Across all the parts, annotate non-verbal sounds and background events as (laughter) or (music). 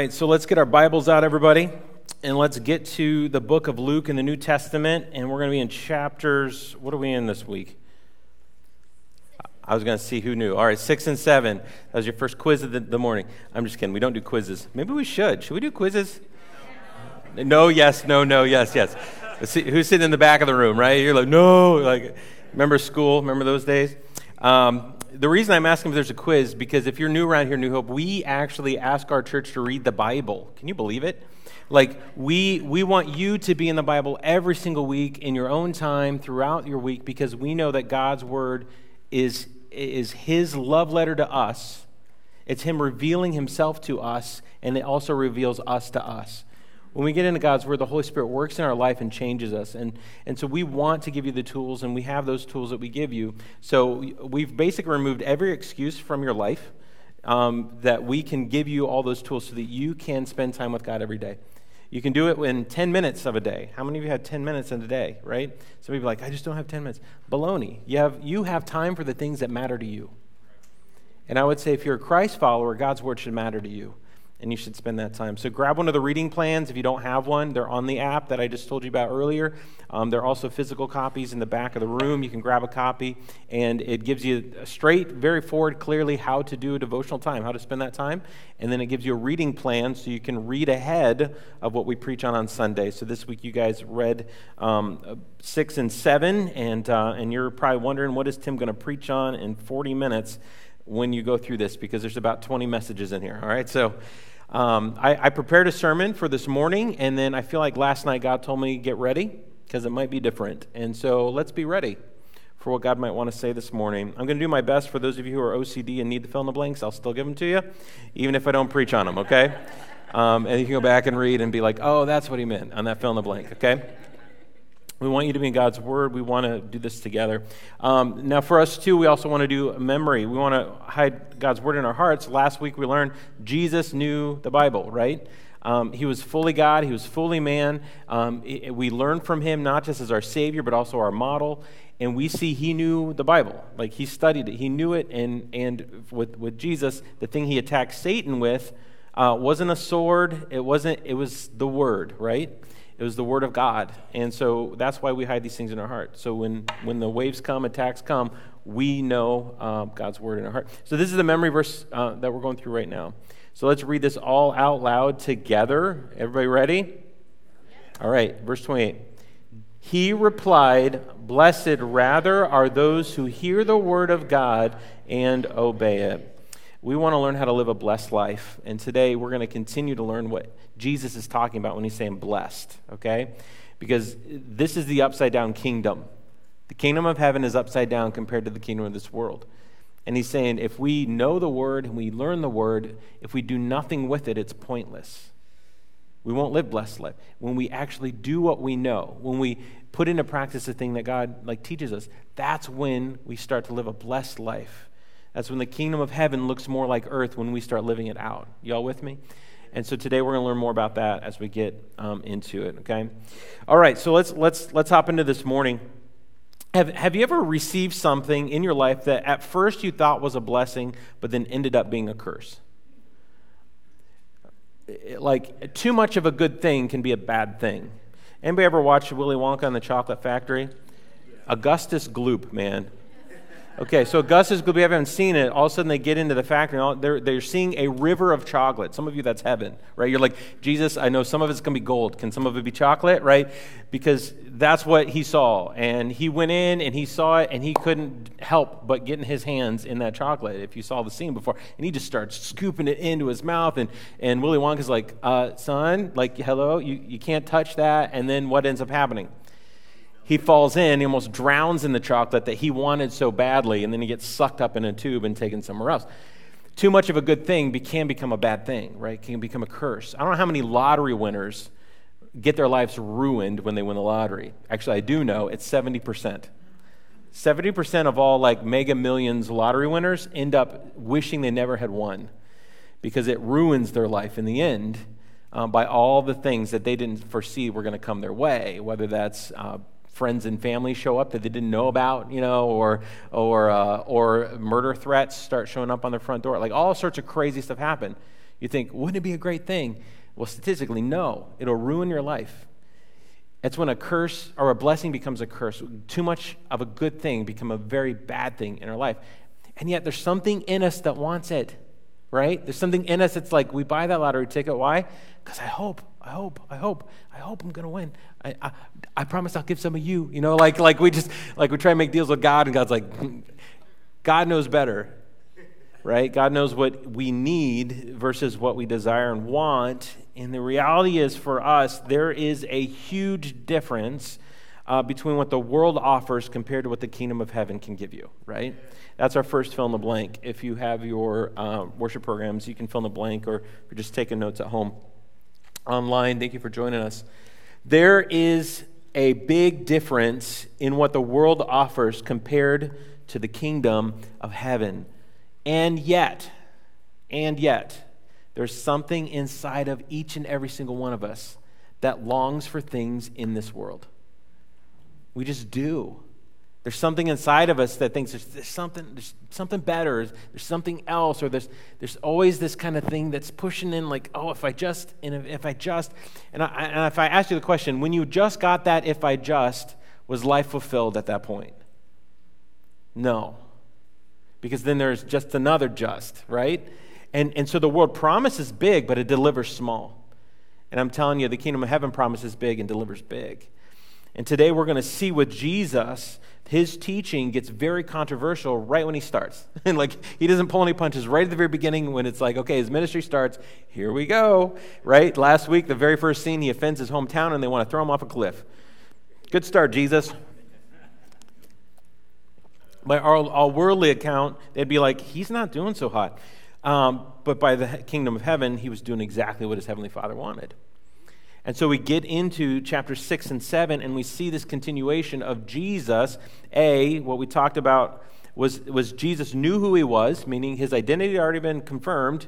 right, so let's get our Bibles out, everybody, and let's get to the book of Luke in the New Testament. And we're going to be in chapters. What are we in this week? I was going to see who knew. All right, six and seven. That was your first quiz of the, the morning. I'm just kidding. We don't do quizzes. Maybe we should. Should we do quizzes? No, yes, no, no, yes, yes. Who's sitting in the back of the room, right? You're like, no. Like, remember school? Remember those days? Um, the reason I'm asking if there's a quiz because if you're new around here, New Hope, we actually ask our church to read the Bible. Can you believe it? Like we we want you to be in the Bible every single week in your own time throughout your week because we know that God's word is is his love letter to us. It's him revealing himself to us and it also reveals us to us when we get into God's Word, the Holy Spirit works in our life and changes us. And, and so we want to give you the tools, and we have those tools that we give you. So we've basically removed every excuse from your life um, that we can give you all those tools so that you can spend time with God every day. You can do it in 10 minutes of a day. How many of you have 10 minutes in a day, right? Some people are like, I just don't have 10 minutes. Baloney. You have, you have time for the things that matter to you. And I would say if you're a Christ follower, God's Word should matter to you and you should spend that time. So grab one of the reading plans if you don't have one. They're on the app that I just told you about earlier. Um, there are also physical copies in the back of the room. You can grab a copy, and it gives you a straight, very forward, clearly how to do a devotional time, how to spend that time. And then it gives you a reading plan so you can read ahead of what we preach on on Sunday. So this week you guys read um, six and seven, and, uh, and you're probably wondering what is Tim going to preach on in 40 minutes when you go through this because there's about 20 messages in here. All right, so um, I, I, prepared a sermon for this morning, and then I feel like last night God told me get ready because it might be different. And so let's be ready for what God might want to say this morning. I'm going to do my best for those of you who are OCD and need to fill in the blanks. I'll still give them to you, even if I don't preach on them, okay? (laughs) Um, and you can go back and read and be like, oh, that's what he meant on that fill in the blank, okay? We want you to be in God's Word. We want to do this together. Um, now, for us too, we also want to do a memory. We want to hide God's Word in our hearts. Last week we learned Jesus knew the Bible, right? Um, he was fully God, he was fully man. Um, it, we learn from him not just as our Savior, but also our model. And we see he knew the Bible. Like he studied it, he knew it. And, and with, with Jesus, the thing he attacked Satan with uh, wasn't a sword, it, wasn't, it was the Word, right? It was the word of God. And so that's why we hide these things in our heart. So when, when the waves come, attacks come, we know um, God's word in our heart. So this is the memory verse uh, that we're going through right now. So let's read this all out loud together. Everybody ready? All right, verse 28. He replied, Blessed rather are those who hear the word of God and obey it. We want to learn how to live a blessed life. And today we're going to continue to learn what Jesus is talking about when he's saying blessed, okay? Because this is the upside down kingdom. The kingdom of heaven is upside down compared to the kingdom of this world. And he's saying if we know the word and we learn the word, if we do nothing with it, it's pointless. We won't live blessed life. When we actually do what we know, when we put into practice the thing that God like teaches us, that's when we start to live a blessed life. That's when the kingdom of heaven looks more like earth when we start living it out. Y'all with me? And so today we're going to learn more about that as we get um, into it. Okay. All right. So let's let's let's hop into this morning. Have Have you ever received something in your life that at first you thought was a blessing, but then ended up being a curse? Like too much of a good thing can be a bad thing. Anybody ever watch Willy Wonka and the Chocolate Factory? Augustus Gloop, man. Okay, so we haven't seen it. All of a sudden, they get into the factory. And they're, they're seeing a river of chocolate. Some of you, that's heaven, right? You're like, Jesus, I know some of it's going to be gold. Can some of it be chocolate, right? Because that's what he saw. And he went in and he saw it, and he couldn't help but getting his hands in that chocolate, if you saw the scene before. And he just starts scooping it into his mouth. And, and Willy Wonka's like, uh, son, like, hello, you, you can't touch that. And then what ends up happening? He falls in, he almost drowns in the chocolate that he wanted so badly, and then he gets sucked up in a tube and taken somewhere else. Too much of a good thing can become a bad thing, right? Can become a curse. I don't know how many lottery winners get their lives ruined when they win the lottery. Actually, I do know it's 70%. 70% of all like mega millions lottery winners end up wishing they never had won because it ruins their life in the end um, by all the things that they didn't foresee were going to come their way, whether that's uh, friends and family show up that they didn't know about, you know, or or uh, or murder threats start showing up on their front door. Like all sorts of crazy stuff happen. You think, wouldn't it be a great thing? Well, statistically, no. It'll ruin your life. It's when a curse or a blessing becomes a curse. Too much of a good thing become a very bad thing in our life. And yet there's something in us that wants it, right? There's something in us that's like, we buy that lottery ticket. Why? Because I hope, I hope, I hope, I hope I'm to win. I, I, I, promise I'll give some of you. You know, like, like we just, like we try to make deals with God and God's like, God knows better, right? God knows what we need versus what we desire and want. And the reality is for us, there is a huge difference uh, between what the world offers compared to what the kingdom of heaven can give you, right? That's our first fill in the blank. If you have your uh, worship programs, you can fill in the blank or you're just taking notes at home online. Thank you for joining us. There is a big difference in what the world offers compared to the kingdom of heaven. And yet, and yet, there's something inside of each and every single one of us that longs for things in this world. We just do. There's something inside of us that thinks there's, there's, something, there's something better, there's something else, or there's, there's always this kind of thing that's pushing in, like, oh, if I just, and if, if I just, and, I, and if I ask you the question, when you just got that, if I just, was life fulfilled at that point? No. Because then there's just another just, right? And, and so the world promises big, but it delivers small. And I'm telling you, the kingdom of heaven promises big and delivers big. And today we're going to see with Jesus, his teaching gets very controversial right when he starts. (laughs) and like he doesn't pull any punches right at the very beginning when it's like, okay, his ministry starts, here we go, right? Last week, the very first scene, he offends his hometown and they want to throw him off a cliff. Good start, Jesus. By our, worldly account, they'd be like, he's not doing so hot. Um, but by the kingdom of heaven, he was doing exactly what his heavenly father wanted. And so we get into chapter 6 and 7, and we see this continuation of Jesus. A, what we talked about was, was Jesus knew who he was, meaning his identity had already been confirmed,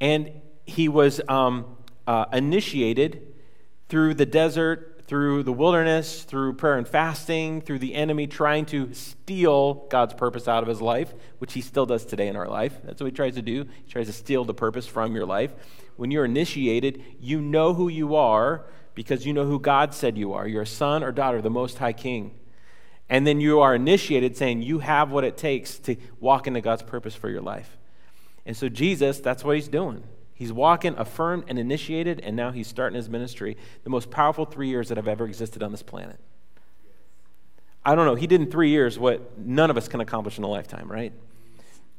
and he was um, uh, initiated through the desert, through the wilderness, through prayer and fasting, through the enemy trying to steal God's purpose out of his life, which he still does today in our life. That's what he tries to do. He tries to steal the purpose from your life when you're initiated, you know who you are because you know who God said you are. You're a son or daughter of the Most High King. And then you are initiated saying you have what it takes to walk into God's purpose for your life. And so, Jesus, that's what he's doing. He's walking, affirmed, and initiated, and now he's starting his ministry. The most powerful three years that have ever existed on this planet. I don't know. He did in three years what none of us can accomplish in a lifetime, right?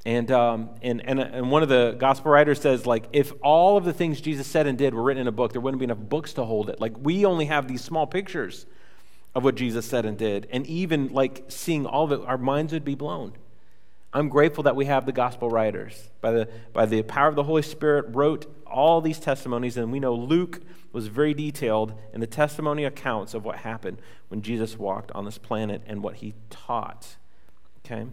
And, um, and, and, and one of the gospel writers says, like, if all of the things Jesus said and did were written in a book, there wouldn't be enough books to hold it. Like, we only have these small pictures of what Jesus said and did. And even, like, seeing all of it, our minds would be blown. I'm grateful that we have the gospel writers. By the, by the power of the Holy Spirit, wrote all these testimonies. And we know Luke was very detailed in the testimony accounts of what happened when Jesus walked on this planet and what he taught. Okay?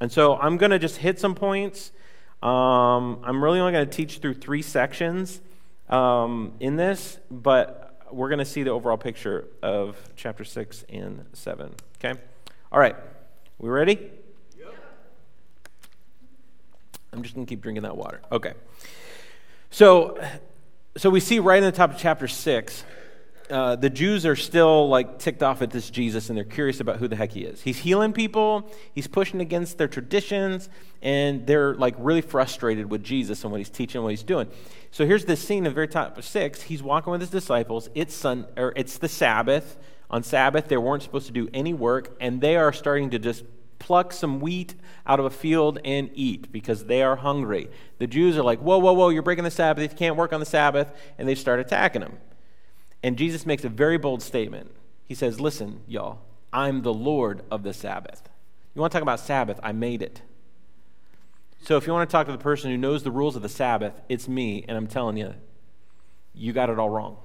And so I'm going to just hit some points. Um, I'm really only going to teach through three sections um, in this, but we're going to see the overall picture of chapter 6 and 7. Okay? All right. We ready? I'm just going to keep drinking that water. Okay. So, so we see right in the top of chapter 6 uh, the Jews are still like ticked off at this Jesus and they're curious about who the heck he is. He's healing people, he's pushing against their traditions, and they're like really frustrated with Jesus and what he's teaching, what he's doing. So here's this scene at the very top of six. He's walking with his disciples. It's sun or it's the Sabbath. On Sabbath, they weren't supposed to do any work, and they are starting to just pluck some wheat out of a field and eat because they are hungry. The Jews are like, whoa, whoa, whoa, you're breaking the Sabbath. You can't work on the Sabbath. And they start attacking him. And Jesus makes a very bold statement. He says, Listen, y'all, I'm the Lord of the Sabbath. You want to talk about Sabbath? I made it. So if you want to talk to the person who knows the rules of the Sabbath, it's me, and I'm telling you, you got it all wrong.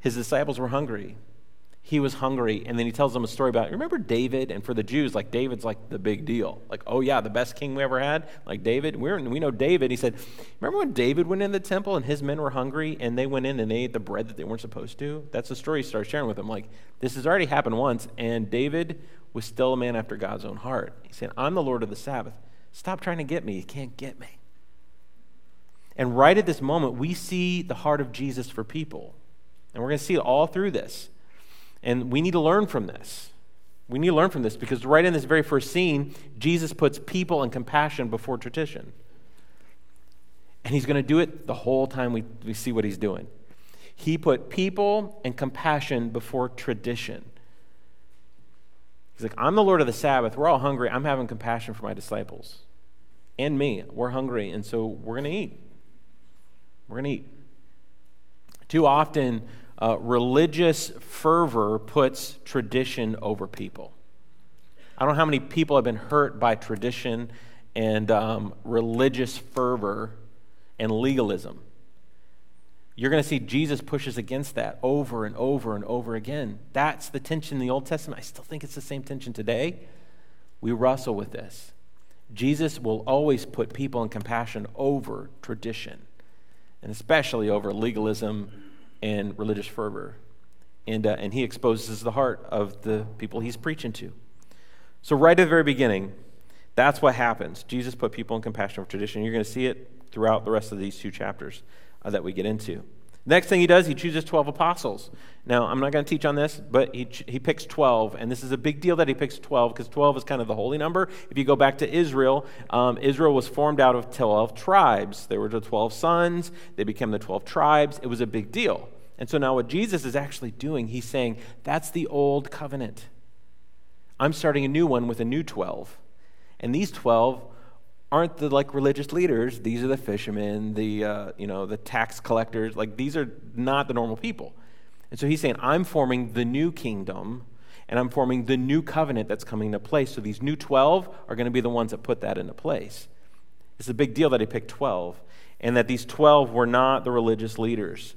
His disciples were hungry he was hungry. And then he tells them a story about, remember David? And for the Jews, like David's like the big deal. Like, oh yeah, the best king we ever had, like David. We're, we know David. He said, remember when David went in the temple and his men were hungry and they went in and they ate the bread that they weren't supposed to? That's the story he starts sharing with them. Like, this has already happened once, and David was still a man after God's own heart. He said, I'm the Lord of the Sabbath. Stop trying to get me. You can't get me. And right at this moment, we see the heart of Jesus for people. And we're going to see it all through this. And we need to learn from this. We need to learn from this because right in this very first scene, Jesus puts people and compassion before tradition. And he's going to do it the whole time we, we see what he's doing. He put people and compassion before tradition. He's like, I'm the Lord of the Sabbath. We're all hungry. I'm having compassion for my disciples and me. We're hungry, and so we're going to eat. We're going to eat. Too often, uh, religious fervor puts tradition over people. I don't know how many people have been hurt by tradition and um, religious fervor and legalism. You're going to see Jesus pushes against that over and over and over again. That's the tension in the Old Testament. I still think it's the same tension today. We wrestle with this. Jesus will always put people in compassion over tradition, and especially over legalism and religious fervor. And, uh, and he exposes the heart of the people he's preaching to. So, right at the very beginning, that's what happens. Jesus put people in compassion for tradition. You're going to see it throughout the rest of these two chapters uh, that we get into. Next thing he does, he chooses 12 apostles. Now, I'm not going to teach on this, but he, he picks 12, and this is a big deal that he picks 12 because 12 is kind of the holy number. If you go back to Israel, um, Israel was formed out of 12 tribes. There were the 12 sons, they became the 12 tribes. It was a big deal. And so now, what Jesus is actually doing, he's saying, that's the old covenant. I'm starting a new one with a new 12. And these 12 aren't the like religious leaders. These are the fishermen, the uh, you know the tax collectors. Like these are not the normal people. And so he's saying, I'm forming the new kingdom, and I'm forming the new covenant that's coming into place. So these new twelve are going to be the ones that put that into place. It's a big deal that he picked twelve, and that these twelve were not the religious leaders.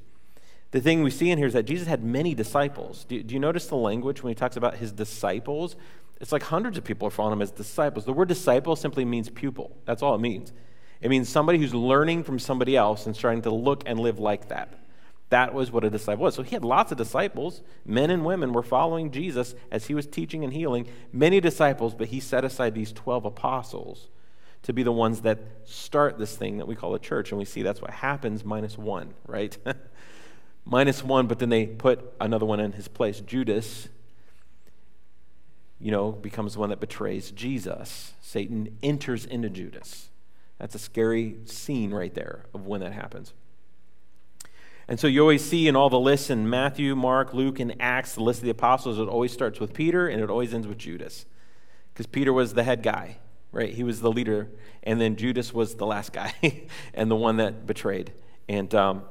The thing we see in here is that Jesus had many disciples. Do, do you notice the language when he talks about his disciples? It's like hundreds of people are following him as disciples. The word disciple simply means pupil. That's all it means. It means somebody who's learning from somebody else and starting to look and live like that. That was what a disciple was. So he had lots of disciples. Men and women were following Jesus as he was teaching and healing. Many disciples, but he set aside these 12 apostles to be the ones that start this thing that we call a church. And we see that's what happens minus one, right? (laughs) minus one, but then they put another one in his place. Judas you know, becomes the one that betrays Jesus. Satan enters into Judas. That's a scary scene right there of when that happens. And so you always see in all the lists in Matthew, Mark, Luke, and Acts, the list of the apostles, it always starts with Peter and it always ends with Judas. Because Peter was the head guy, right? He was the leader. And then Judas was the last guy (laughs) and the one that betrayed. And, um,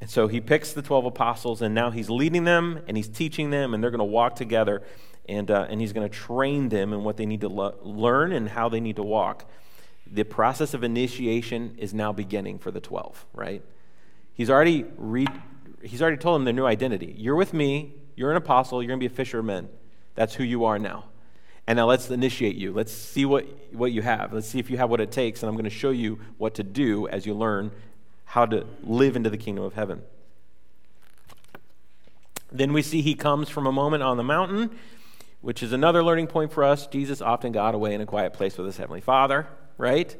and so he picks the 12 apostles and now he's leading them and he's teaching them and they're going to walk together and, uh, and he's going to train them in what they need to le- learn and how they need to walk. The process of initiation is now beginning for the 12, right? He's already, re- he's already told them their new identity. You're with me, you're an apostle, you're going to be a fisher of men. That's who you are now. And now let's initiate you. Let's see what, what you have. Let's see if you have what it takes, and I'm going to show you what to do as you learn how to live into the kingdom of heaven. Then we see he comes from a moment on the mountain which is another learning point for us. Jesus often got away in a quiet place with his heavenly Father, right?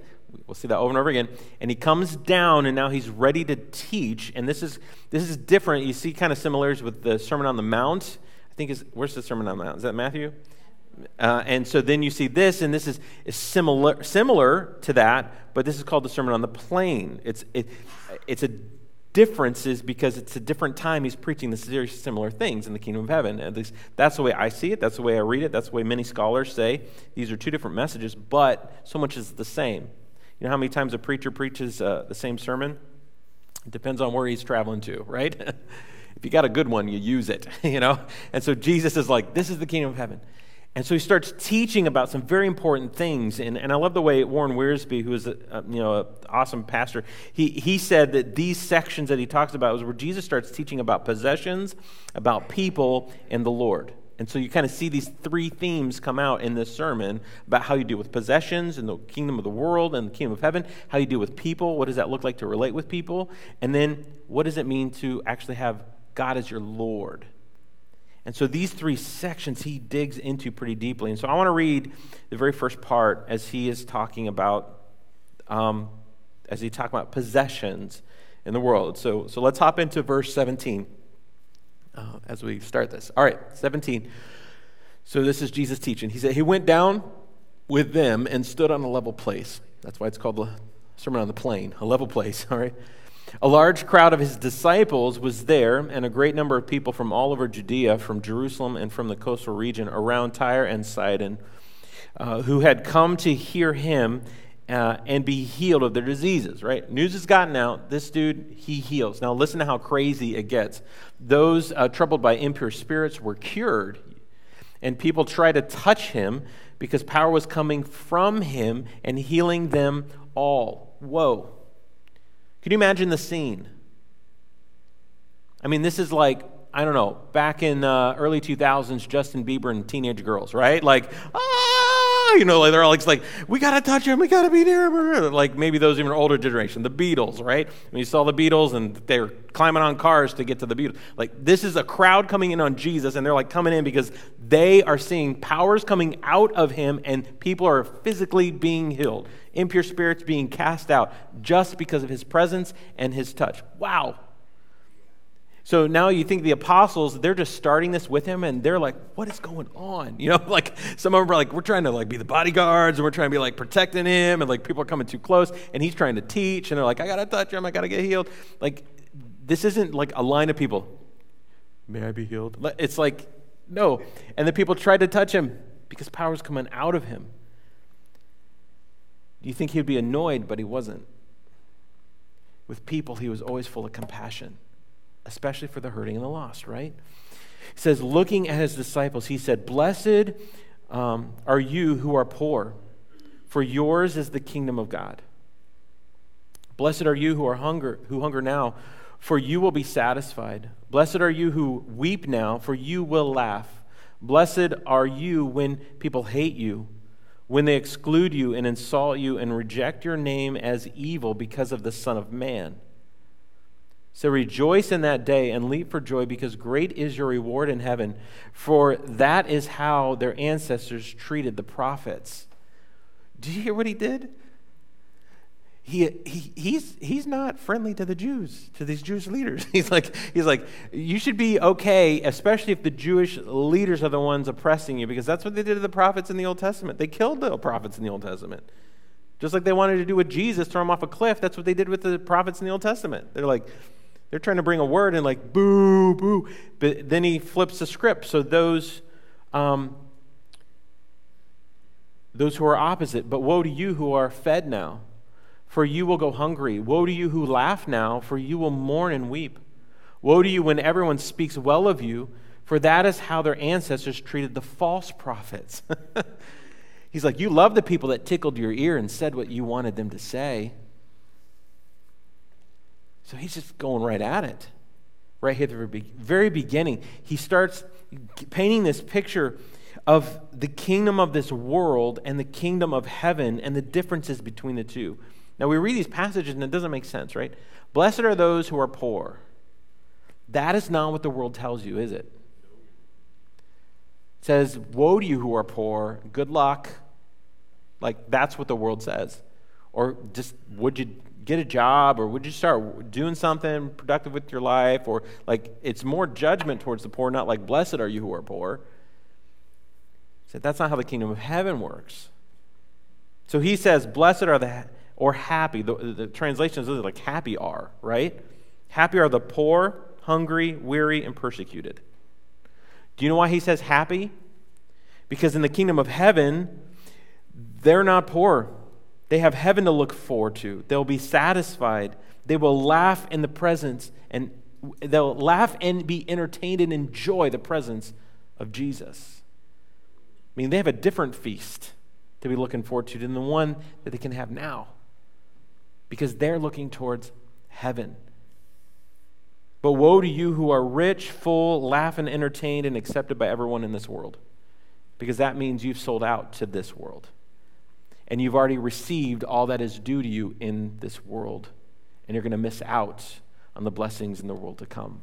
We'll see that over and over again. And he comes down and now he's ready to teach. And this is this is different. You see kind of similarities with the Sermon on the Mount. I think is where's the Sermon on the Mount? Is that Matthew? Uh, and so then you see this, and this is, is similar similar to that, but this is called the Sermon on the Plain. It's it, it's a difference is because it's a different time he's preaching this very similar things in the kingdom of heaven. At least that's the way I see it. That's the way I read it. That's the way many scholars say. These are two different messages, but so much is the same. You know how many times a preacher preaches uh, the same sermon? It depends on where he's traveling to, right? (laughs) if you got a good one, you use it, (laughs) you know? And so Jesus is like, this is the kingdom of heaven. And so he starts teaching about some very important things. And, and I love the way Warren Wiersbe, who is a, you know, an awesome pastor, he, he said that these sections that he talks about is where Jesus starts teaching about possessions, about people, and the Lord. And so you kind of see these three themes come out in this sermon about how you deal with possessions in the kingdom of the world and the kingdom of heaven, how you deal with people, what does that look like to relate with people, and then what does it mean to actually have God as your Lord and so these three sections he digs into pretty deeply. And so I want to read the very first part as he is talking about um, as he talked about possessions in the world. So, so let's hop into verse 17 uh, as we start this. All right, 17. So this is Jesus teaching. He said, He went down with them and stood on a level place. That's why it's called the Sermon on the Plain, a level place, (laughs) all right? A large crowd of his disciples was there, and a great number of people from all over Judea, from Jerusalem, and from the coastal region around Tyre and Sidon, uh, who had come to hear him uh, and be healed of their diseases, right? News has gotten out. This dude, he heals. Now, listen to how crazy it gets. Those uh, troubled by impure spirits were cured, and people tried to touch him because power was coming from him and healing them all. Whoa. Can you imagine the scene? I mean, this is like, I don't know, back in uh, early 2000s, Justin Bieber and teenage girls, right? Like, you know, like they're all like, we got to touch him, we got to be near him. Like maybe those even older generation, the Beatles, right? When you saw the Beatles and they were climbing on cars to get to the Beatles. Like, this is a crowd coming in on Jesus, and they're like coming in because they are seeing powers coming out of him, and people are physically being healed impure spirits being cast out just because of his presence and his touch. Wow. So now you think the apostles, they're just starting this with him and they're like, what is going on? You know, (laughs) like some of them are like, we're trying to like be the bodyguards and we're trying to be like protecting him and like people are coming too close and he's trying to teach and they're like, I got to touch him. I got to get healed. Like, this isn't like a line of people. May I be healed? It's like, no. And the people tried to touch him because power's coming out of him. Do you think he'd be annoyed? But he wasn't. With people, he was always full of compassion, especially for the hurting and the lost, right? He says, looking at his disciples, he said, Blessed um, are you who are poor, for yours is the kingdom of God. Blessed are you who are hunger, who hunger now, for you will be satisfied. Blessed are you who weep now, for you will laugh. Blessed are you when people hate you when they exclude you and insult you and reject your name as evil because of the Son of Man. So rejoice in that day and leap for joy because great is your reward in heaven, for that is how their ancestors treated the prophets. Do you hear what he did? he, he, he's, he's not friendly to the Jews, to these Jewish leaders. (laughs) He's like, he's like, you should be okay, especially if the Jewish leaders are the ones oppressing you, because that's what they did to the prophets in the Old Testament. They killed the prophets in the Old Testament. Just like they wanted to do with Jesus, throw him off a cliff, that's what they did with the prophets in the Old Testament. They're like, they're trying to bring a word and like, boo, boo. But then he flips the script. So those, um, those who are opposite, but woe to you who are fed now for you will go hungry. Woe to you who laugh now, for you will mourn and weep. Woe to you when everyone speaks well of you, for that is how their ancestors treated the false prophets. (laughs) He's like, You love the people that tickled your ear and said what you wanted them to say. So he's just going right at it. Right here at the very beginning, he starts painting this picture of the kingdom of this world and the kingdom of heaven and the differences between the two. Now, we read these passages and it doesn't make sense, right? Blessed are those who are poor. That is not what the world tells you, is it? It says, Woe to you who are poor, good luck. Like, that's what the world says. Or just, would you get a job? Or would you start doing something productive with your life? Or, like, it's more judgment towards the poor, not like, Blessed are you who are poor. said, That's not how the kingdom of heaven works. So he says, Blessed are the or happy. The, the translations are like happy are, right? Happy are the poor, hungry, weary, and persecuted. Do you know why he says happy? Because in the kingdom of heaven, they're not poor. They have heaven to look forward to. They'll be satisfied. They will laugh in the presence and they'll laugh and be entertained and enjoy the presence of Jesus. I mean, they have a different feast to be looking forward to than the one that they can have now because they're looking towards heaven. But woe to you who are rich, full, laugh and entertained, and accepted by everyone in this world, because that means you've sold out to this world. And you've already received all that is due to you in this world, and you're going to miss out on the blessings in the world to come.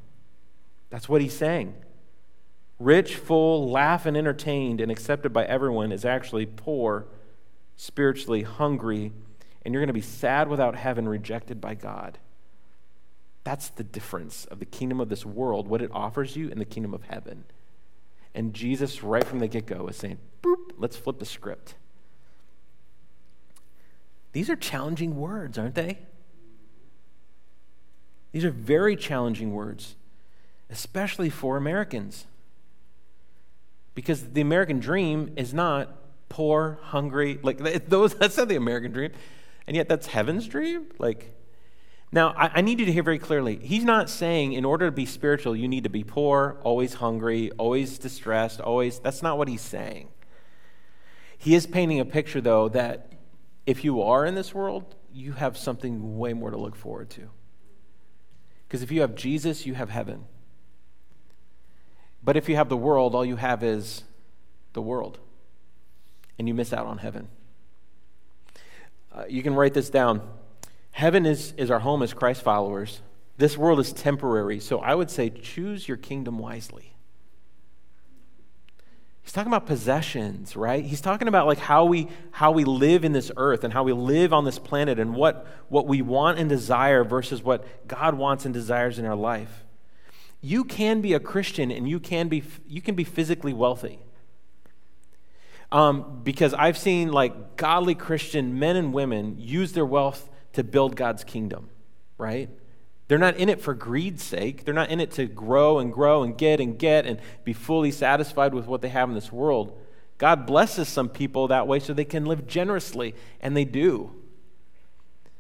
That's what he's saying. Rich, full, laugh and entertained, and accepted by everyone is actually poor, spiritually hungry, and you're going to be sad without heaven, rejected by God. That's the difference of the kingdom of this world, what it offers you, and the kingdom of heaven. And Jesus, right from the get go, is saying, boop, let's flip the script. These are challenging words, aren't they? These are very challenging words, especially for Americans. Because the American dream is not poor, hungry, like (laughs) those that's not the American dream. And yet that's heaven's dream? Like now, I, I, need you to hear very clearly. He's not saying in order to be spiritual, you need to be poor, always hungry, always distressed, always. That's not what he's saying. He is painting a picture, though, that if you are in this world, you have something way more to look forward to. Because if you have Jesus, you have heaven. But if you have the world, all you have is the world. And you miss out on heaven. Uh, you can write this down. Heaven is, is our home as Christ followers. This world is temporary. So I would say choose your kingdom wisely. He's talking about possessions, right? He's talking about like how we how we live in this earth and how we live on this planet and what what we want and desire versus what God wants and desires in our life. You can be a Christian and you can be you can be physically wealthy. Um, because I've seen like godly Christian men and women use their wealth to build God's kingdom, right? They're not in it for greed's sake. They're not in it to grow and grow and get and get and be fully satisfied with what they have in this world. God blesses some people that way so they can live generously, and they do.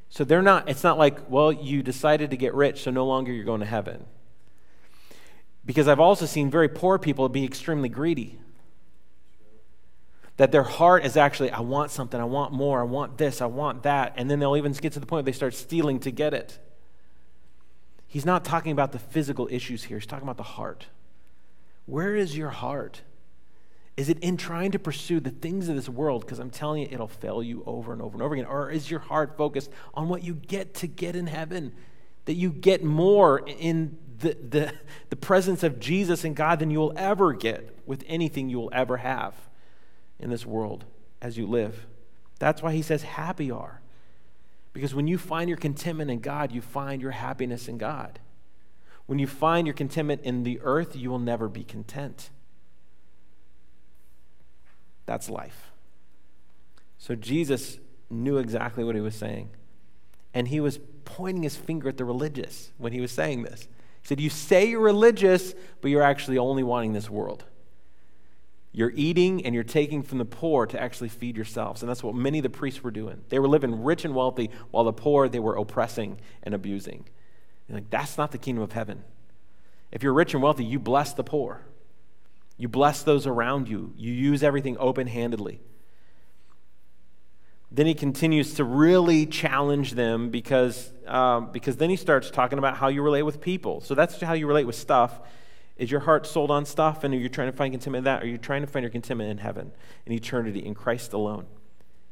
So they're not, it's not like, well, you decided to get rich, so no longer you're going to heaven. Because I've also seen very poor people be extremely greedy. That their heart is actually, I want something, I want more, I want this, I want that. And then they'll even get to the point where they start stealing to get it. He's not talking about the physical issues here, he's talking about the heart. Where is your heart? Is it in trying to pursue the things of this world? Because I'm telling you, it'll fail you over and over and over again. Or is your heart focused on what you get to get in heaven? That you get more in the, the, the presence of Jesus and God than you will ever get with anything you will ever have in this world as you live. That's why he says, Happy are. Because when you find your contentment in God, you find your happiness in God. When you find your contentment in the earth, you will never be content. That's life. So Jesus knew exactly what he was saying. And he was pointing his finger at the religious when he was saying this. He said, You say you're religious, but you're actually only wanting this world. You're eating and you're taking from the poor to actually feed yourselves. And that's what many of the priests were doing. They were living rich and wealthy while the poor they were oppressing and abusing. And like that's not the kingdom of heaven. If you're rich and wealthy, you bless the poor. You bless those around you. You use everything open-handedly. Then he continues to really challenge them because, um, because then he starts talking about how you relate with people. So that's how you relate with stuff. Is your heart sold on stuff and are you trying to find contentment in that? Are you trying to find your contentment in heaven, in eternity, in Christ alone?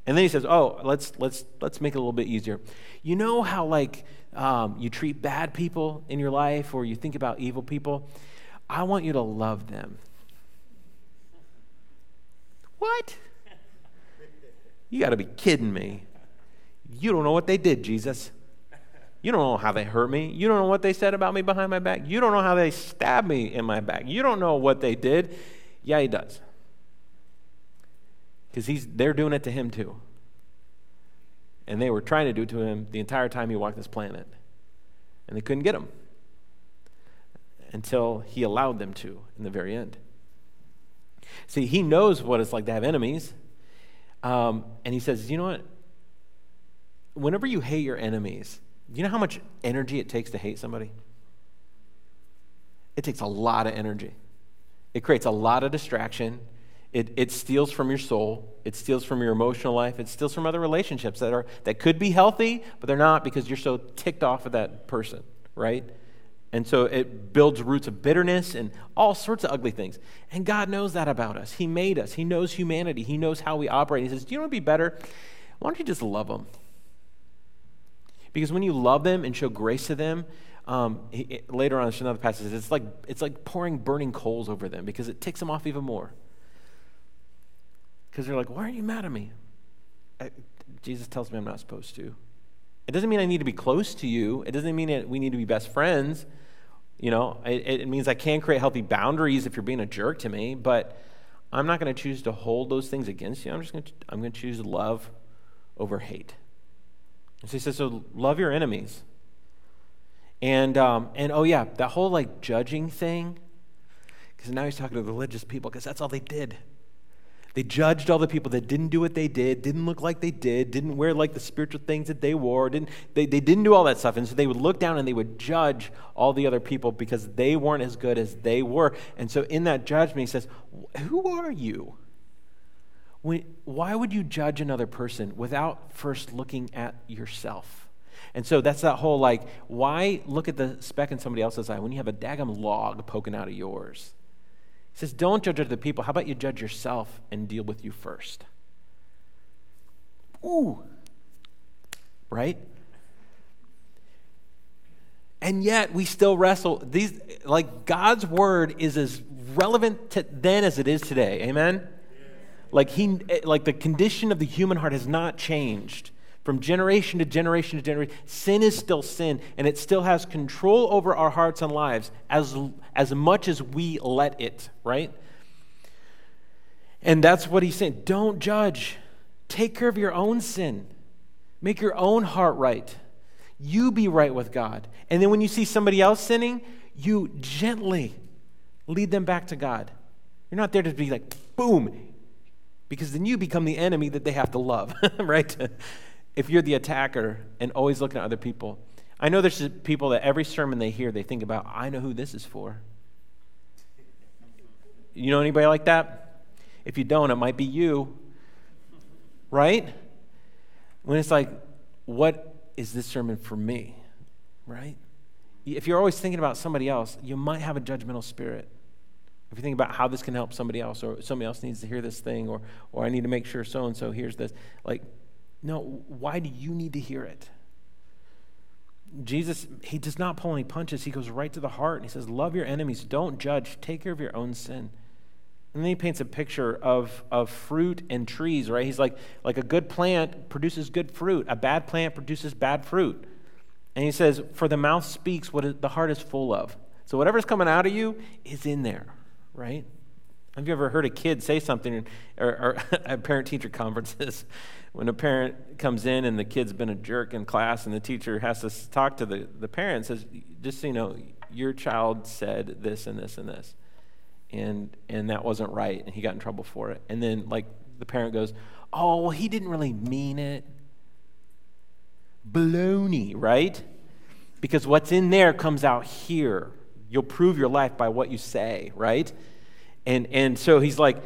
And then he says, Oh, let's, let's, let's make it a little bit easier. You know how, like, um, you treat bad people in your life or you think about evil people? I want you to love them. What? You got to be kidding me. You don't know what they did, Jesus. You don't know how they hurt me. You don't know what they said about me behind my back. You don't know how they stabbed me in my back. You don't know what they did. Yeah, he does. Because he's they're doing it to him too. And they were trying to do to him the entire time he walked this planet. And they couldn't get him until he allowed them to in the very end. See, he knows what it's like to have enemies. Um, and he says, you know what? Whenever you hate your enemies, you know how much energy it takes to hate somebody? It takes a lot of energy. It creates a lot of distraction. It, it steals from your soul. It steals from your emotional life. It steals from other relationships that, are, that could be healthy, but they're not because you're so ticked off at that person, right? And so it builds roots of bitterness and all sorts of ugly things. And God knows that about us. He made us, He knows humanity, He knows how we operate. He says, Do you want to be better? Why don't you just love them? Because when you love them and show grace to them, um, it, later on, there's another passage, it's like, it's like pouring burning coals over them because it ticks them off even more. Because they're like, why are you mad at me? Uh, Jesus tells me I'm not supposed to. It doesn't mean I need to be close to you. It doesn't mean that we need to be best friends. You know, it, it means I can create healthy boundaries if you're being a jerk to me, but I'm not going to choose to hold those things against you. I'm just going to, I'm going to choose love over hate. And so he says, so love your enemies. And, um, and oh, yeah, that whole like judging thing, because now he's talking to religious people, because that's all they did. They judged all the people that didn't do what they did, didn't look like they did, didn't wear like the spiritual things that they wore, didn't, they, they didn't do all that stuff. And so they would look down and they would judge all the other people because they weren't as good as they were. And so in that judgment, he says, Who are you? Why would you judge another person without first looking at yourself? And so that's that whole like, why look at the speck in somebody else's eye when you have a daggum log poking out of yours? He says, Don't judge other people. How about you judge yourself and deal with you first? Ooh. Right? And yet we still wrestle. These like God's word is as relevant to then as it is today. Amen? Like he like the condition of the human heart has not changed from generation to generation to generation. Sin is still sin, and it still has control over our hearts and lives as, as much as we let it, right? And that's what he's saying. Don't judge. Take care of your own sin. Make your own heart right. You be right with God. And then when you see somebody else sinning, you gently lead them back to God. You're not there to be like, boom, because then you become the enemy that they have to love, (laughs) right? if you're the attacker and always looking at other people. I know there's people that every sermon they hear, they think about, I know who this is for. You know anybody like that? If you don't, it might be you. Right? When it's like, what is this sermon for me? Right? If you're always thinking about somebody else, you might have a judgmental spirit. If you think about how this can help somebody else, or somebody else needs to hear this thing, or, or I need to make sure so and so hears this, like no, why do you need to hear it? Jesus, he does not pull any punches. He goes right to the heart and he says, Love your enemies, don't judge, take care of your own sin. And then he paints a picture of, of fruit and trees, right? He's like, like a good plant produces good fruit, a bad plant produces bad fruit. And he says, For the mouth speaks what the heart is full of. So whatever's coming out of you is in there, right? Have you ever heard a kid say something, or, or (laughs) at parent teacher conferences, (laughs) when a parent comes in and the kid's been a jerk in class and the teacher has to talk to the, the parent says just so you know your child said this and this and this. And and that wasn't right and he got in trouble for it. And then like the parent goes oh well he didn't really mean it. Baloney right? Because what's in there comes out here you'll prove your life by what you say right and and so he's like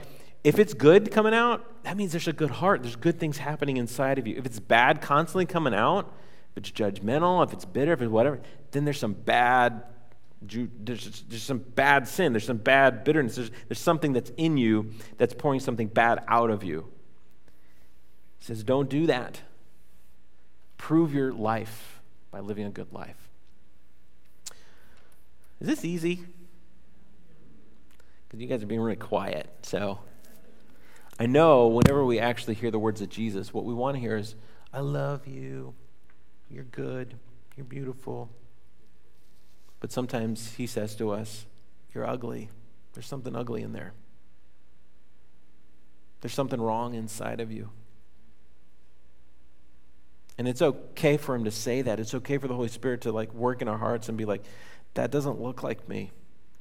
if it's good coming out, that means there's a good heart. There's good things happening inside of you. If it's bad constantly coming out, if it's judgmental, if it's bitter, if it's whatever, then there's some bad there's, there's some bad sin, there's some bad bitterness, there's, there's something that's in you that's pouring something bad out of you. He says, Don't do that. Prove your life by living a good life. Is this easy? Because you guys are being really quiet, so I know whenever we actually hear the words of Jesus, what we want to hear is, I love you. You're good. You're beautiful. But sometimes he says to us, You're ugly. There's something ugly in there. There's something wrong inside of you. And it's okay for him to say that. It's okay for the Holy Spirit to like work in our hearts and be like, that doesn't look like me.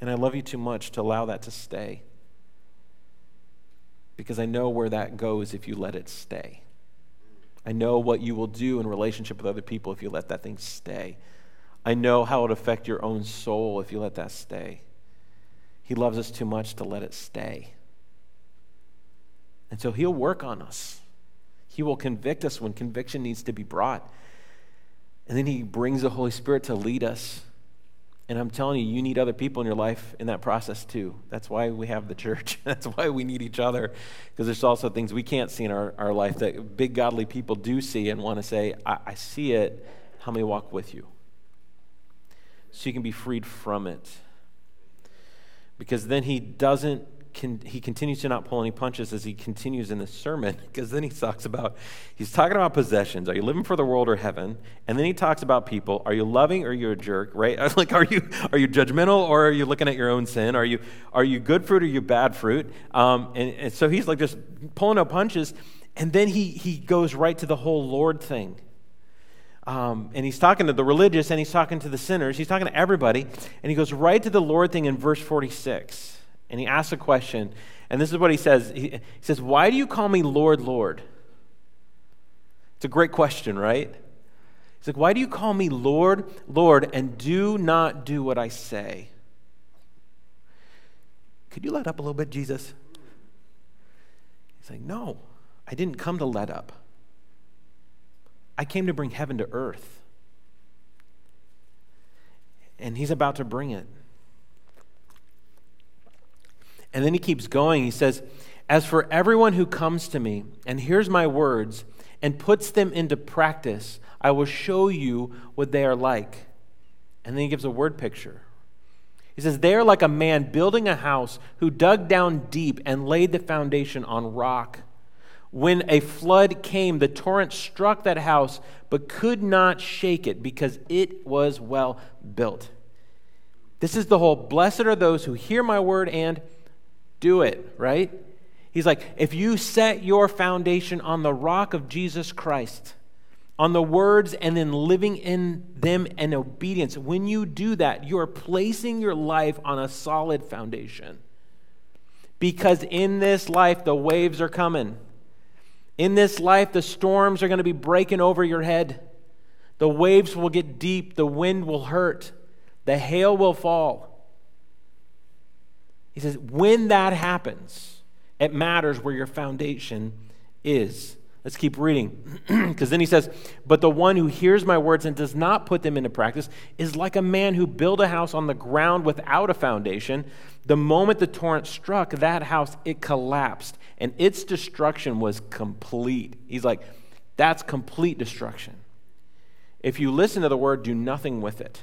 And I love you too much to allow that to stay because I know where that goes if you let it stay. I know what you will do in relationship with other people if you let that thing stay. I know how it will affect your own soul if you let that stay. He loves us too much to let it stay. And so he'll work on us. He will convict us when conviction needs to be brought. And then he brings the Holy Spirit to lead us and I'm telling you, you need other people in your life in that process too. That's why we have the church. (laughs) That's why we need each other. Because there's also things we can't see in our, our life that big godly people do see and want to say, I, I see it. How may walk with you? So you can be freed from it. Because then he doesn't he continues to not pull any punches as he continues in this sermon (laughs) because then he talks about he's talking about possessions are you living for the world or heaven and then he talks about people are you loving or are you a jerk right (laughs) like are you are you judgmental or are you looking at your own sin are you are you good fruit or you bad fruit um, and, and so he's like just pulling no punches and then he he goes right to the whole lord thing um, and he's talking to the religious and he's talking to the sinners. He's talking to everybody. And he goes right to the Lord thing in verse 46. And he asks a question. And this is what he says He, says, Why do you call me Lord, Lord? It's a great question, right? He's like, Why do you call me Lord, Lord, and do not do what I say? Could you let up a little bit, Jesus? He's like, No, I didn't come to let up. I came to bring heaven to earth. And he's about to bring it. And then he keeps going. He says, As for everyone who comes to me and hears my words and puts them into practice, I will show you what they are like. And then he gives a word picture. He says, They are like a man building a house who dug down deep and laid the foundation on rock. When a flood came, the torrent struck that house, but could not shake it because it was well built. This is the whole blessed are those who hear my word and do it, right? He's like, if you set your foundation on the rock of Jesus Christ, on the words and then living in them in obedience, when you do that, you are placing your life on a solid foundation. Because in this life, the waves are coming. In this life, the storms are going to be breaking over your head. The waves will get deep. The wind will hurt. The hail will fall. He says, when that happens, it matters where your foundation is. Let's keep reading. (clears throat) Because then he says, But the one who hears my words and does not put them into practice is like a man who built a house on the ground without a foundation. The moment the torrent struck that house, it collapsed, and its destruction was complete. He's like, That's complete destruction. If you listen to the word, do nothing with it.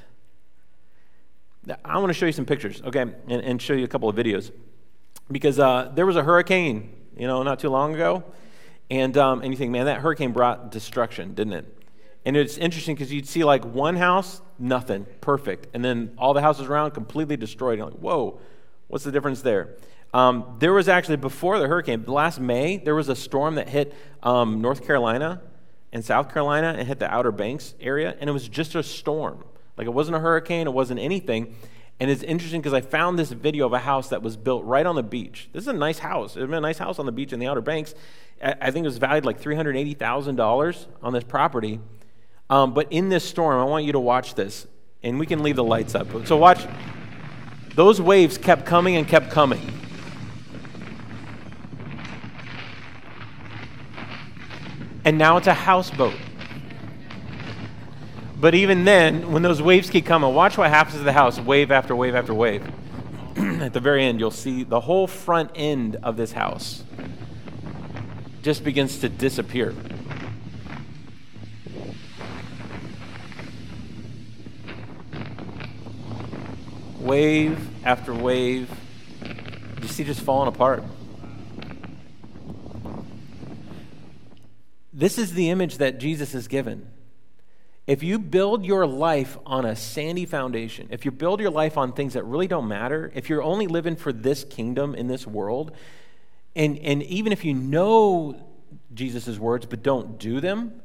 I want to show you some pictures, okay, and, and show you a couple of videos. Because uh, there was a hurricane, you know, not too long ago and, um, and you think, man, that hurricane brought destruction, didn't it? And it's interesting because you'd see like one house, nothing, perfect. And then all the houses around completely destroyed. You're like, whoa, what's the difference there? Um, there was actually, before the hurricane, last May, there was a storm that hit um, North Carolina and South Carolina and hit the Outer Banks area. And it was just a storm. Like it wasn't a hurricane, it wasn't anything. And it's interesting because I found this video of a house that was built right on the beach. This is a nice house. It was a nice house on the beach in the Outer Banks. I think it was valued like $380,000 on this property. Um, but in this storm, I want you to watch this, and we can leave the lights up. So watch. Those waves kept coming and kept coming. And now it's a houseboat. But even then, when those waves keep coming, watch what happens to the house wave after wave after wave. (clears throat) At the very end, you'll see the whole front end of this house just begins to disappear. Wave after wave, you see just falling apart. This is the image that Jesus has given. If you build your life on a sandy foundation, if you build your life on things that really don't matter, if you're only living for this kingdom in this world, and, and even if you know Jesus' words but don't do them,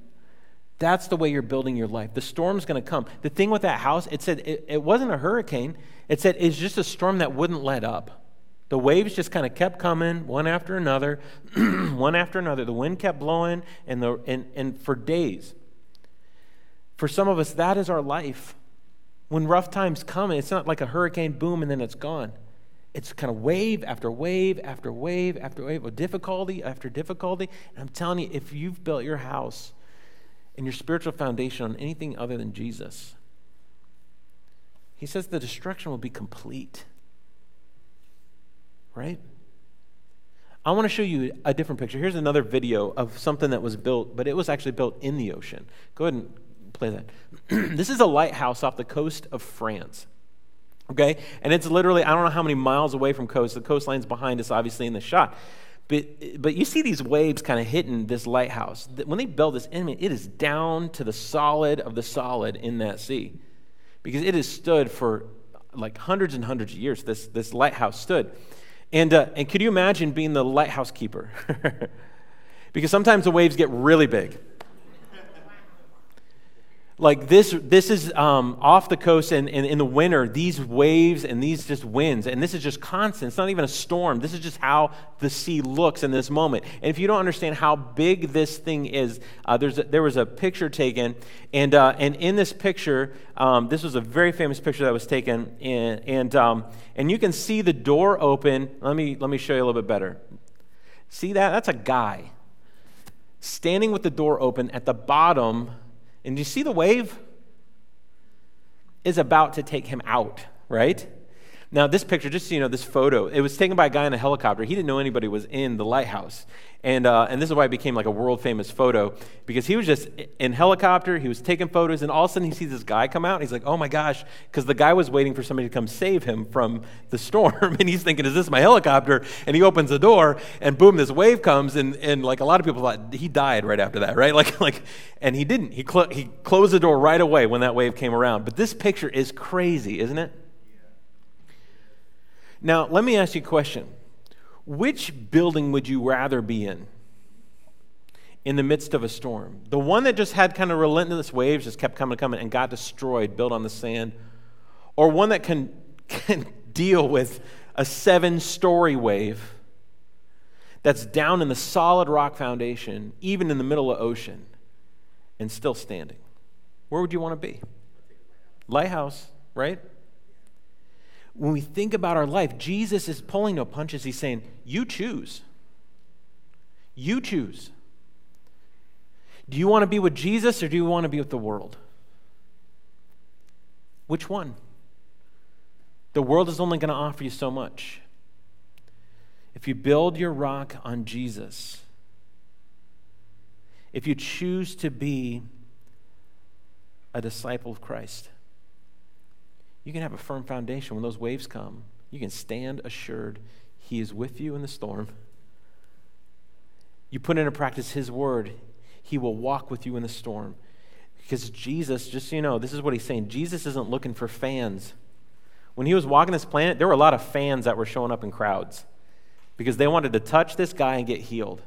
that's the way you're building your life. The storm's going to come. The thing with that house, it said it, it wasn't a hurricane. It said it's just a storm that wouldn't let up. The waves just kind of kept coming one after another, (clears throat) one after another. The wind kept blowing, and, the, and, and for days. For some of us, that is our life. When rough times come, it's not like a hurricane boom and then it's gone it's kind of wave after wave after wave after wave of difficulty after difficulty. And I'm telling you, if you've built your house and your spiritual foundation on anything other than Jesus, he says the destruction will be complete. Right? I want to show you a different picture. Here's another video of something that was built, but it was actually built in the ocean. Go ahead and play that. (clears throat) this is a lighthouse off the coast of France Okay? And it's literally, I don't know how many miles away from coast. The coastline's behind us, obviously, in the shot. But, but you see these waves kind of hitting this lighthouse. When they build this, I it is down to the solid of the solid in that sea. Because it has stood for like hundreds and hundreds of years. This, this lighthouse stood. And, uh, and could you imagine being the lighthouse keeper? (laughs) because sometimes the waves get really big like this this is um, off the coast and, and in the winter these waves and these just winds and this is just constant. It's not even a storm. This is just how the sea looks in this moment. And if you don't understand how big this thing is uh, there's a, there was a picture taken and uh, and in this picture um, this was a very famous picture that was taken in, and um, and you can see the door open. Let me let me show you a little bit better. See that? That's a guy standing with the door open at the bottom and you see the wave? Is about to take him out, right? Now, this picture, just so you know, this photo, it was taken by a guy in a helicopter. He didn't know anybody was in the lighthouse. And, uh, and this is why it became like a world famous photo because he was just in helicopter, he was taking photos, and all of a sudden he sees this guy come out. And he's like, oh my gosh, because the guy was waiting for somebody to come save him from the storm. (laughs) and he's thinking, is this my helicopter? And he opens the door, and boom, this wave comes. And, and like a lot of people thought he died right after that, right? (laughs) Like, like and he didn't. He, cl- he closed the door right away when that wave came around. But this picture is crazy, isn't it? Now, let me ask you a question. Which building would you rather be in in the midst of a storm? The one that just had kind of relentless waves, just kept coming and coming and got destroyed, built on the sand, or one that can, (laughs) can deal with a seven story wave that's down in the solid rock foundation, even in the middle of ocean, and still standing? Where would you want to be? Lighthouse, right? When we think about our life, Jesus is pulling no punches. He's saying, You choose. You choose. Do you want to be with Jesus or do you want to be with the world? Which one? The world is only going to offer you so much. If you build your rock on Jesus, if you choose to be a disciple of Christ, you can have a firm foundation when those waves come. You can stand assured He is with you in the storm. You put into practice His word, He will walk with you in the storm. Because Jesus, just so you know, this is what He's saying Jesus isn't looking for fans. When He was walking this planet, there were a lot of fans that were showing up in crowds because they wanted to touch this guy and get healed.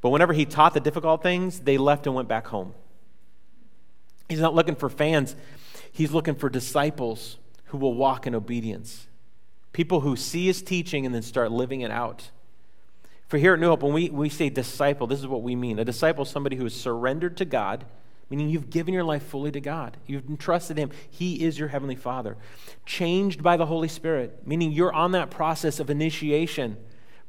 But whenever He taught the difficult things, they left and went back home. He's not looking for fans. He's looking for disciples who will walk in obedience. People who see his teaching and then start living it out. For here at New Hope, when we, we say disciple, this is what we mean. A disciple is somebody who is surrendered to God, meaning you've given your life fully to God. You've entrusted him. He is your heavenly Father. Changed by the Holy Spirit, meaning you're on that process of initiation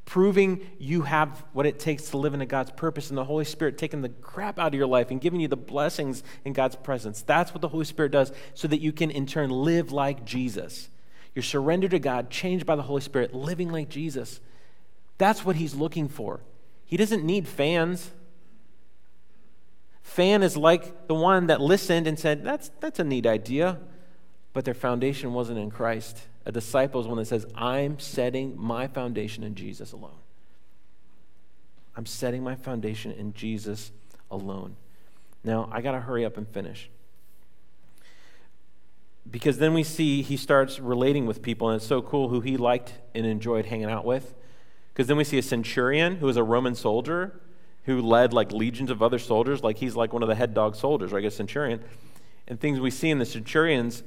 proving you have what it takes to live into God's purpose, and the Holy Spirit taking the crap out of your life and giving you the blessings in God's presence. That's what the Holy Spirit does so that you can, in turn, live like Jesus. You're surrendered to God, changed by the Holy Spirit, living like Jesus. That's what He's looking for. He doesn't need fans. Fan is like the one that listened and said, That's, that's a neat idea, but their foundation wasn't in Christ. A disciple is one that says, I'm setting my foundation in Jesus alone. I'm setting my foundation in Jesus alone. Now, I got to hurry up and finish. Because then we see he starts relating with people, and it's so cool who he liked and enjoyed hanging out with. Because then we see a centurion who was a Roman soldier who led like legions of other soldiers, like he's like one of the head dog soldiers, right? A centurion. And things we see in the centurions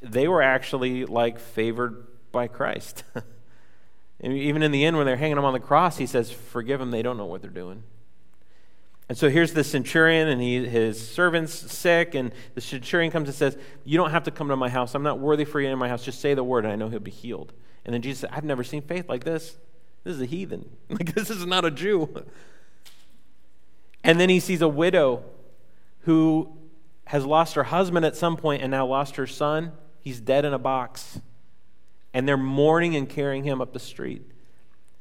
they were actually like favored by Christ. (laughs) and even in the end, when they're hanging him on the cross, he says, Forgive them, they don't know what they're doing. And so here's the centurion, and he, his servant's sick, and the centurion comes and says, You don't have to come to my house. I'm not worthy for you in my house. Just say the word, and I know he'll be healed. And then Jesus said, I've never seen faith like this. This is a heathen. (laughs) Like, this is not a Jew. And then he sees a widow who has lost her husband at some point and now lost her son. He's dead in a box. And they're mourning and carrying him up the street.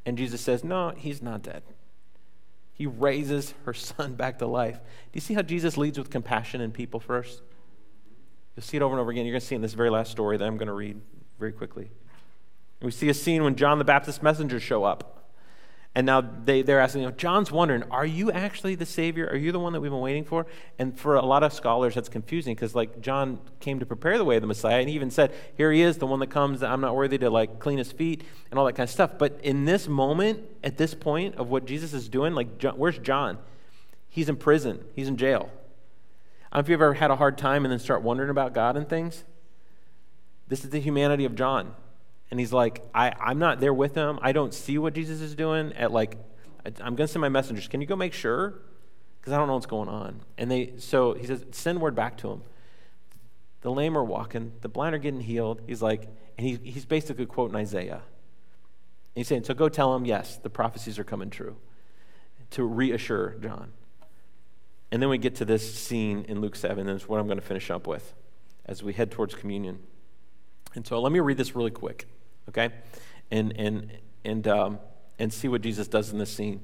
And Jesus says, No, he's not dead. He raises her son back to life. Do you see how Jesus leads with compassion in people first? You'll see it over and over again. You're going to see it in this very last story that I'm going to read very quickly. And we see a scene when John the Baptist messengers show up. And now they, they're asking, you know, John's wondering, are you actually the Savior? Are you the one that we've been waiting for? And for a lot of scholars, that's confusing because, like, John came to prepare the way of the Messiah, and he even said, here he is, the one that comes, I'm not worthy to, like, clean his feet and all that kind of stuff. But in this moment, at this point of what Jesus is doing, like, John, where's John? He's in prison, he's in jail. I don't know if you've ever had a hard time and then start wondering about God and things. This is the humanity of John. And he's like, I, I'm not there with him. I don't see what Jesus is doing. At like, I'm going to send my messengers. Can you go make sure? Because I don't know what's going on. And they, so he says, send word back to him. The lame are walking. The blind are getting healed. He's like, and he, he's basically quoting Isaiah. And he's saying, so go tell him, yes, the prophecies are coming true. To reassure John. And then we get to this scene in Luke 7, and it's what I'm going to finish up with as we head towards communion. And so let me read this really quick okay? And, and, and, um, and see what Jesus does in this scene.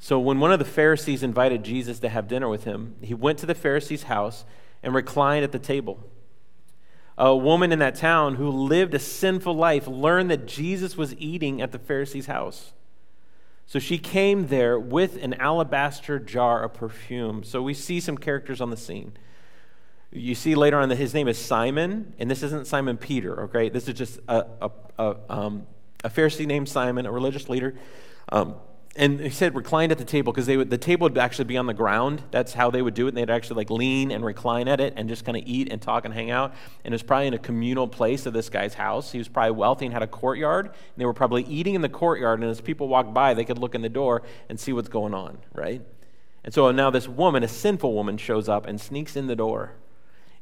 So, when one of the Pharisees invited Jesus to have dinner with him, he went to the Pharisee's house and reclined at the table. A woman in that town who lived a sinful life learned that Jesus was eating at the Pharisee's house. So she came there with an alabaster jar of perfume. So we see some characters on the scene. You see later on that his name is Simon, and this isn't Simon Peter, okay? This is just a, a, a, um, a Pharisee named Simon, a religious leader. Um, and he said reclined at the table because the table would actually be on the ground. That's how they would do it. And they'd actually like lean and recline at it and just kind of eat and talk and hang out. And it was probably in a communal place of this guy's house. He was probably wealthy and had a courtyard. And they were probably eating in the courtyard. And as people walked by, they could look in the door and see what's going on, right? And so now this woman, a sinful woman, shows up and sneaks in the door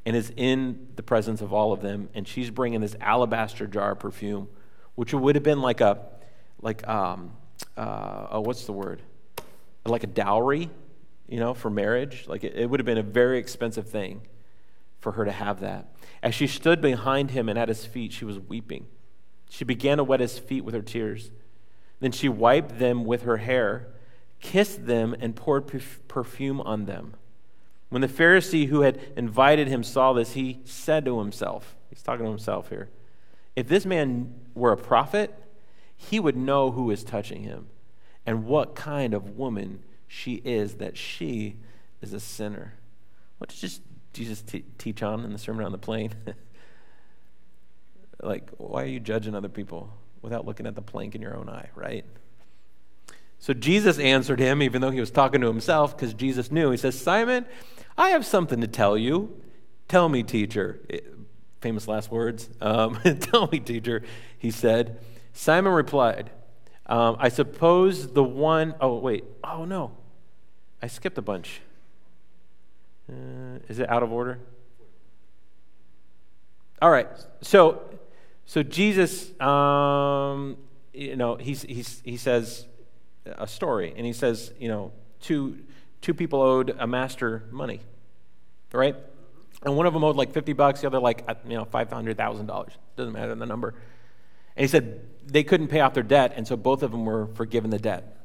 and is in the presence of all of them. And she's bringing this alabaster jar of perfume, which would have been like a, like, um, uh, oh, what's the word? Like a dowry, you know, for marriage. Like it, it would have been a very expensive thing for her to have that. As she stood behind him and at his feet, she was weeping. She began to wet his feet with her tears. Then she wiped them with her hair, kissed them, and poured perfume on them. When the Pharisee who had invited him saw this, he said to himself, he's talking to himself here, if this man were a prophet, he would know who is touching him and what kind of woman she is, that she is a sinner. What did Jesus t- teach on in the Sermon on the Plain? (laughs) like, why are you judging other people without looking at the plank in your own eye, right? So Jesus answered him, even though he was talking to himself, because Jesus knew. He says, Simon, I have something to tell you. Tell me, teacher. Eh, famous last words. Um, (laughs) tell me, teacher, he said. Simon replied, um, I suppose the one, oh, wait. Oh, no. I skipped a bunch. Uh, is it out of order? All right. So, so Jesus, um, you know, he's, he's, he says a story, and he says, you know, two two people owed a master money, right? And one of them owed like 50 bucks, the other like, uh, you know, $500,000. Doesn't matter the number. And he said they couldn't pay off their debt, and so both of them were forgiven the debt.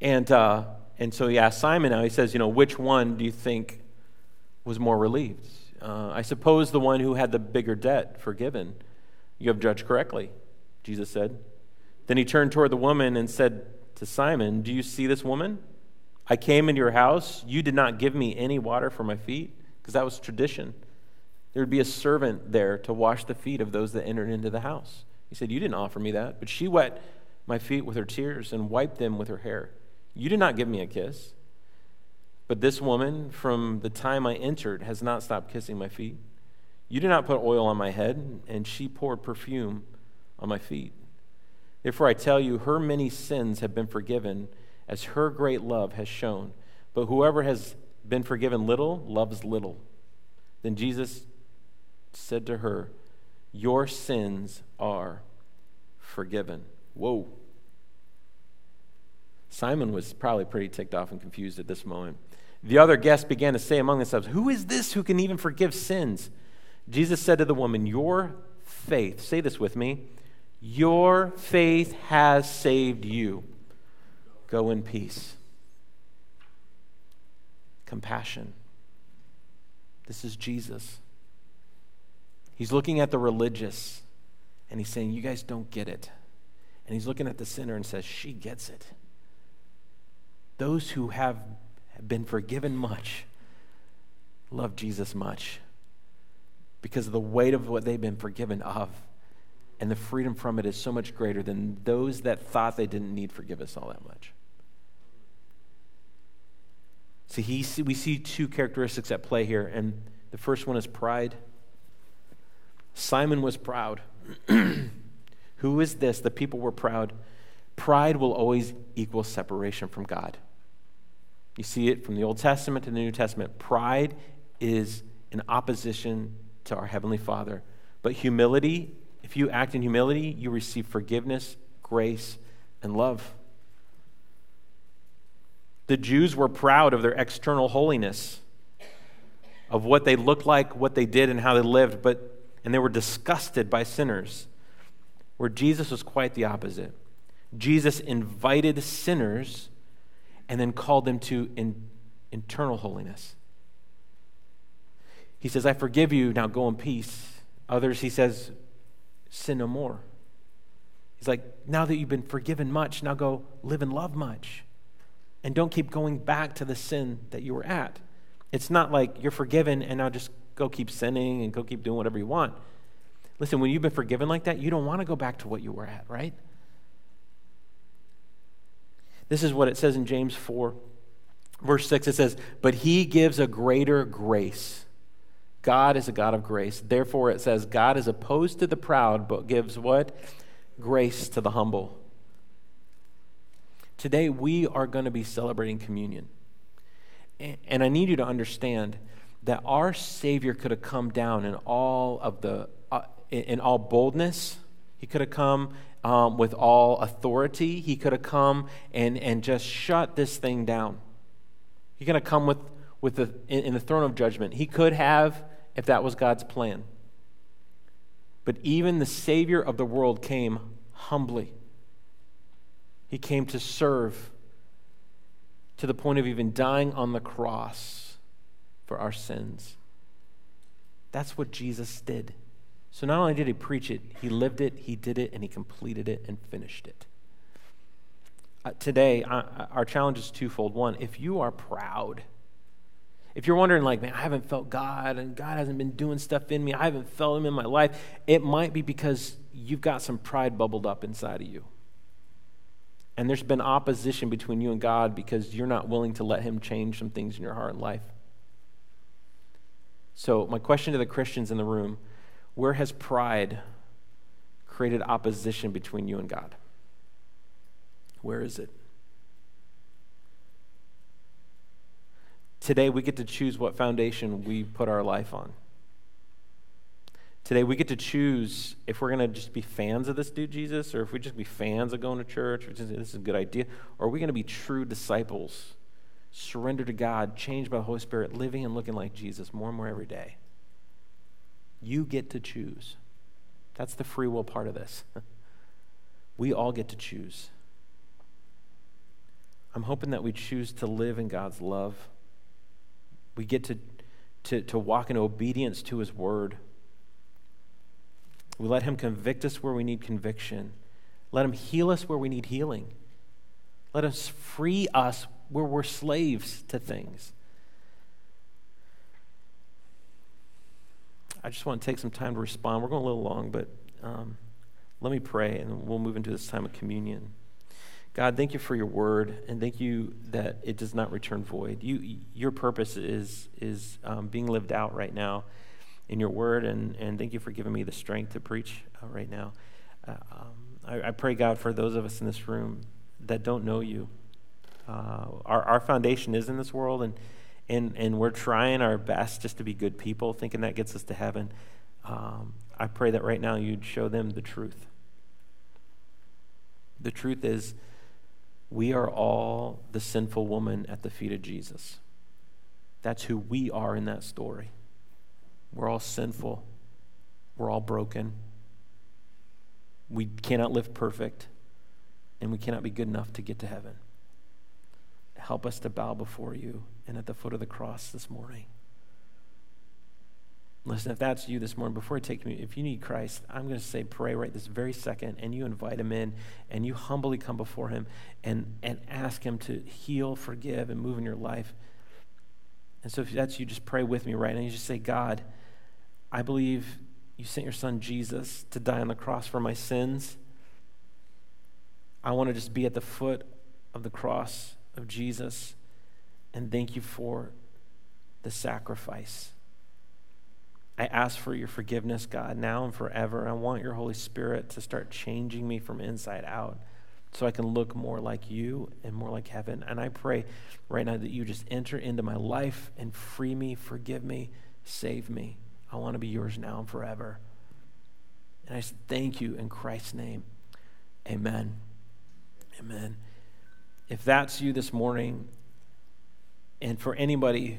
And, uh, and so he asked Simon now, he says, you know, which one do you think was more relieved? Uh, I suppose the one who had the bigger debt forgiven. You have judged correctly, Jesus said. Then he turned toward the woman and said to Simon, Do you see this woman? I came into your house. You did not give me any water for my feet, because that was tradition. There would be a servant there to wash the feet of those that entered into the house. He said, You didn't offer me that. But she wet my feet with her tears and wiped them with her hair. You did not give me a kiss. But this woman, from the time I entered, has not stopped kissing my feet. You did not put oil on my head, and she poured perfume on my feet. Therefore, I tell you, her many sins have been forgiven as her great love has shown. But whoever has been forgiven little loves little. Then Jesus said to her, Your sins are forgiven. Whoa. Simon was probably pretty ticked off and confused at this moment. The other guests began to say among themselves, Who is this who can even forgive sins? Jesus said to the woman, Your faith, say this with me, your faith has saved you. Go in peace. Compassion. This is Jesus. He's looking at the religious and he's saying, You guys don't get it. And he's looking at the sinner and says, She gets it. Those who have been forgiven much love Jesus much because of the weight of what they've been forgiven of. And the freedom from it is so much greater than those that thought they didn't need forgiveness all that much. See, he, we see two characteristics at play here, and the first one is pride. Simon was proud. (clears throat) Who is this? The people were proud. Pride will always equal separation from God. You see it from the Old Testament to the New Testament. Pride is in opposition to our Heavenly Father. But humility, if you act in humility, you receive forgiveness, grace, and love. The Jews were proud of their external holiness, of what they looked like, what they did, and how they lived, but and they were disgusted by sinners. Where Jesus was quite the opposite. Jesus invited sinners and then called them to in, internal holiness. He says, I forgive you, now go in peace. Others, he says, sin no more. He's like, now that you've been forgiven much, now go live and love much. And don't keep going back to the sin that you were at. It's not like you're forgiven and now just go keep sinning and go keep doing whatever you want. Listen, when you've been forgiven like that, you don't want to go back to what you were at, right? This is what it says in James 4, verse 6. It says, But he gives a greater grace. God is a God of grace. Therefore, it says, God is opposed to the proud, but gives what? Grace to the humble. Today, we are going to be celebrating communion. And I need you to understand that our Savior could have come down in all of the, uh, in all boldness. He could have come um, with all authority. He could have come and, and just shut this thing down. He could have come with, with the, in, in the throne of judgment. He could have if that was God's plan. But even the Savior of the world came humbly. He came to serve to the point of even dying on the cross for our sins. That's what Jesus did. So not only did he preach it, he lived it, he did it, and he completed it and finished it. Uh, today, uh, our challenge is twofold. One, if you are proud, if you're wondering, like, man, I haven't felt God and God hasn't been doing stuff in me, I haven't felt Him in my life, it might be because you've got some pride bubbled up inside of you. And there's been opposition between you and God because you're not willing to let Him change some things in your heart and life. So, my question to the Christians in the room where has pride created opposition between you and God? Where is it? Today, we get to choose what foundation we put our life on. Today, we get to choose if we're going to just be fans of this dude, Jesus, or if we just be fans of going to church, this is a good idea, or are we going to be true disciples, surrender to God, changed by the Holy Spirit, living and looking like Jesus more and more every day? You get to choose. That's the free will part of this. (laughs) we all get to choose. I'm hoping that we choose to live in God's love we get to, to, to walk in obedience to His word. We let Him convict us where we need conviction. Let Him heal us where we need healing. Let us free us where we're slaves to things. I just want to take some time to respond. We're going a little long, but um, let me pray and we'll move into this time of communion. God, thank you for your word, and thank you that it does not return void. You, your purpose is, is um, being lived out right now in your word, and, and thank you for giving me the strength to preach uh, right now. Uh, um, I, I, pray, God, for those of us in this room that don't know you. Uh, our, our foundation is in this world, and, and, and we're trying our best just to be good people, thinking that gets us to heaven. Um, I pray that right now you'd show them the truth. The truth is, we are all the sinful woman at the feet of Jesus. That's who we are in that story. We're all sinful. We're all broken. We cannot live perfect, and we cannot be good enough to get to heaven. Help us to bow before you and at the foot of the cross this morning. Listen, if that's you this morning, before I take communion, if you need Christ, I'm going to say pray right this very second, and you invite him in, and you humbly come before him and, and ask him to heal, forgive, and move in your life. And so if that's you, just pray with me right now. You just say, God, I believe you sent your son Jesus to die on the cross for my sins. I want to just be at the foot of the cross of Jesus and thank you for the sacrifice. I ask for your forgiveness, God, now and forever. I want your Holy Spirit to start changing me from inside out so I can look more like you and more like heaven. And I pray right now that you just enter into my life and free me, forgive me, save me. I want to be yours now and forever. And I thank you in Christ's name. Amen. Amen. If that's you this morning, and for anybody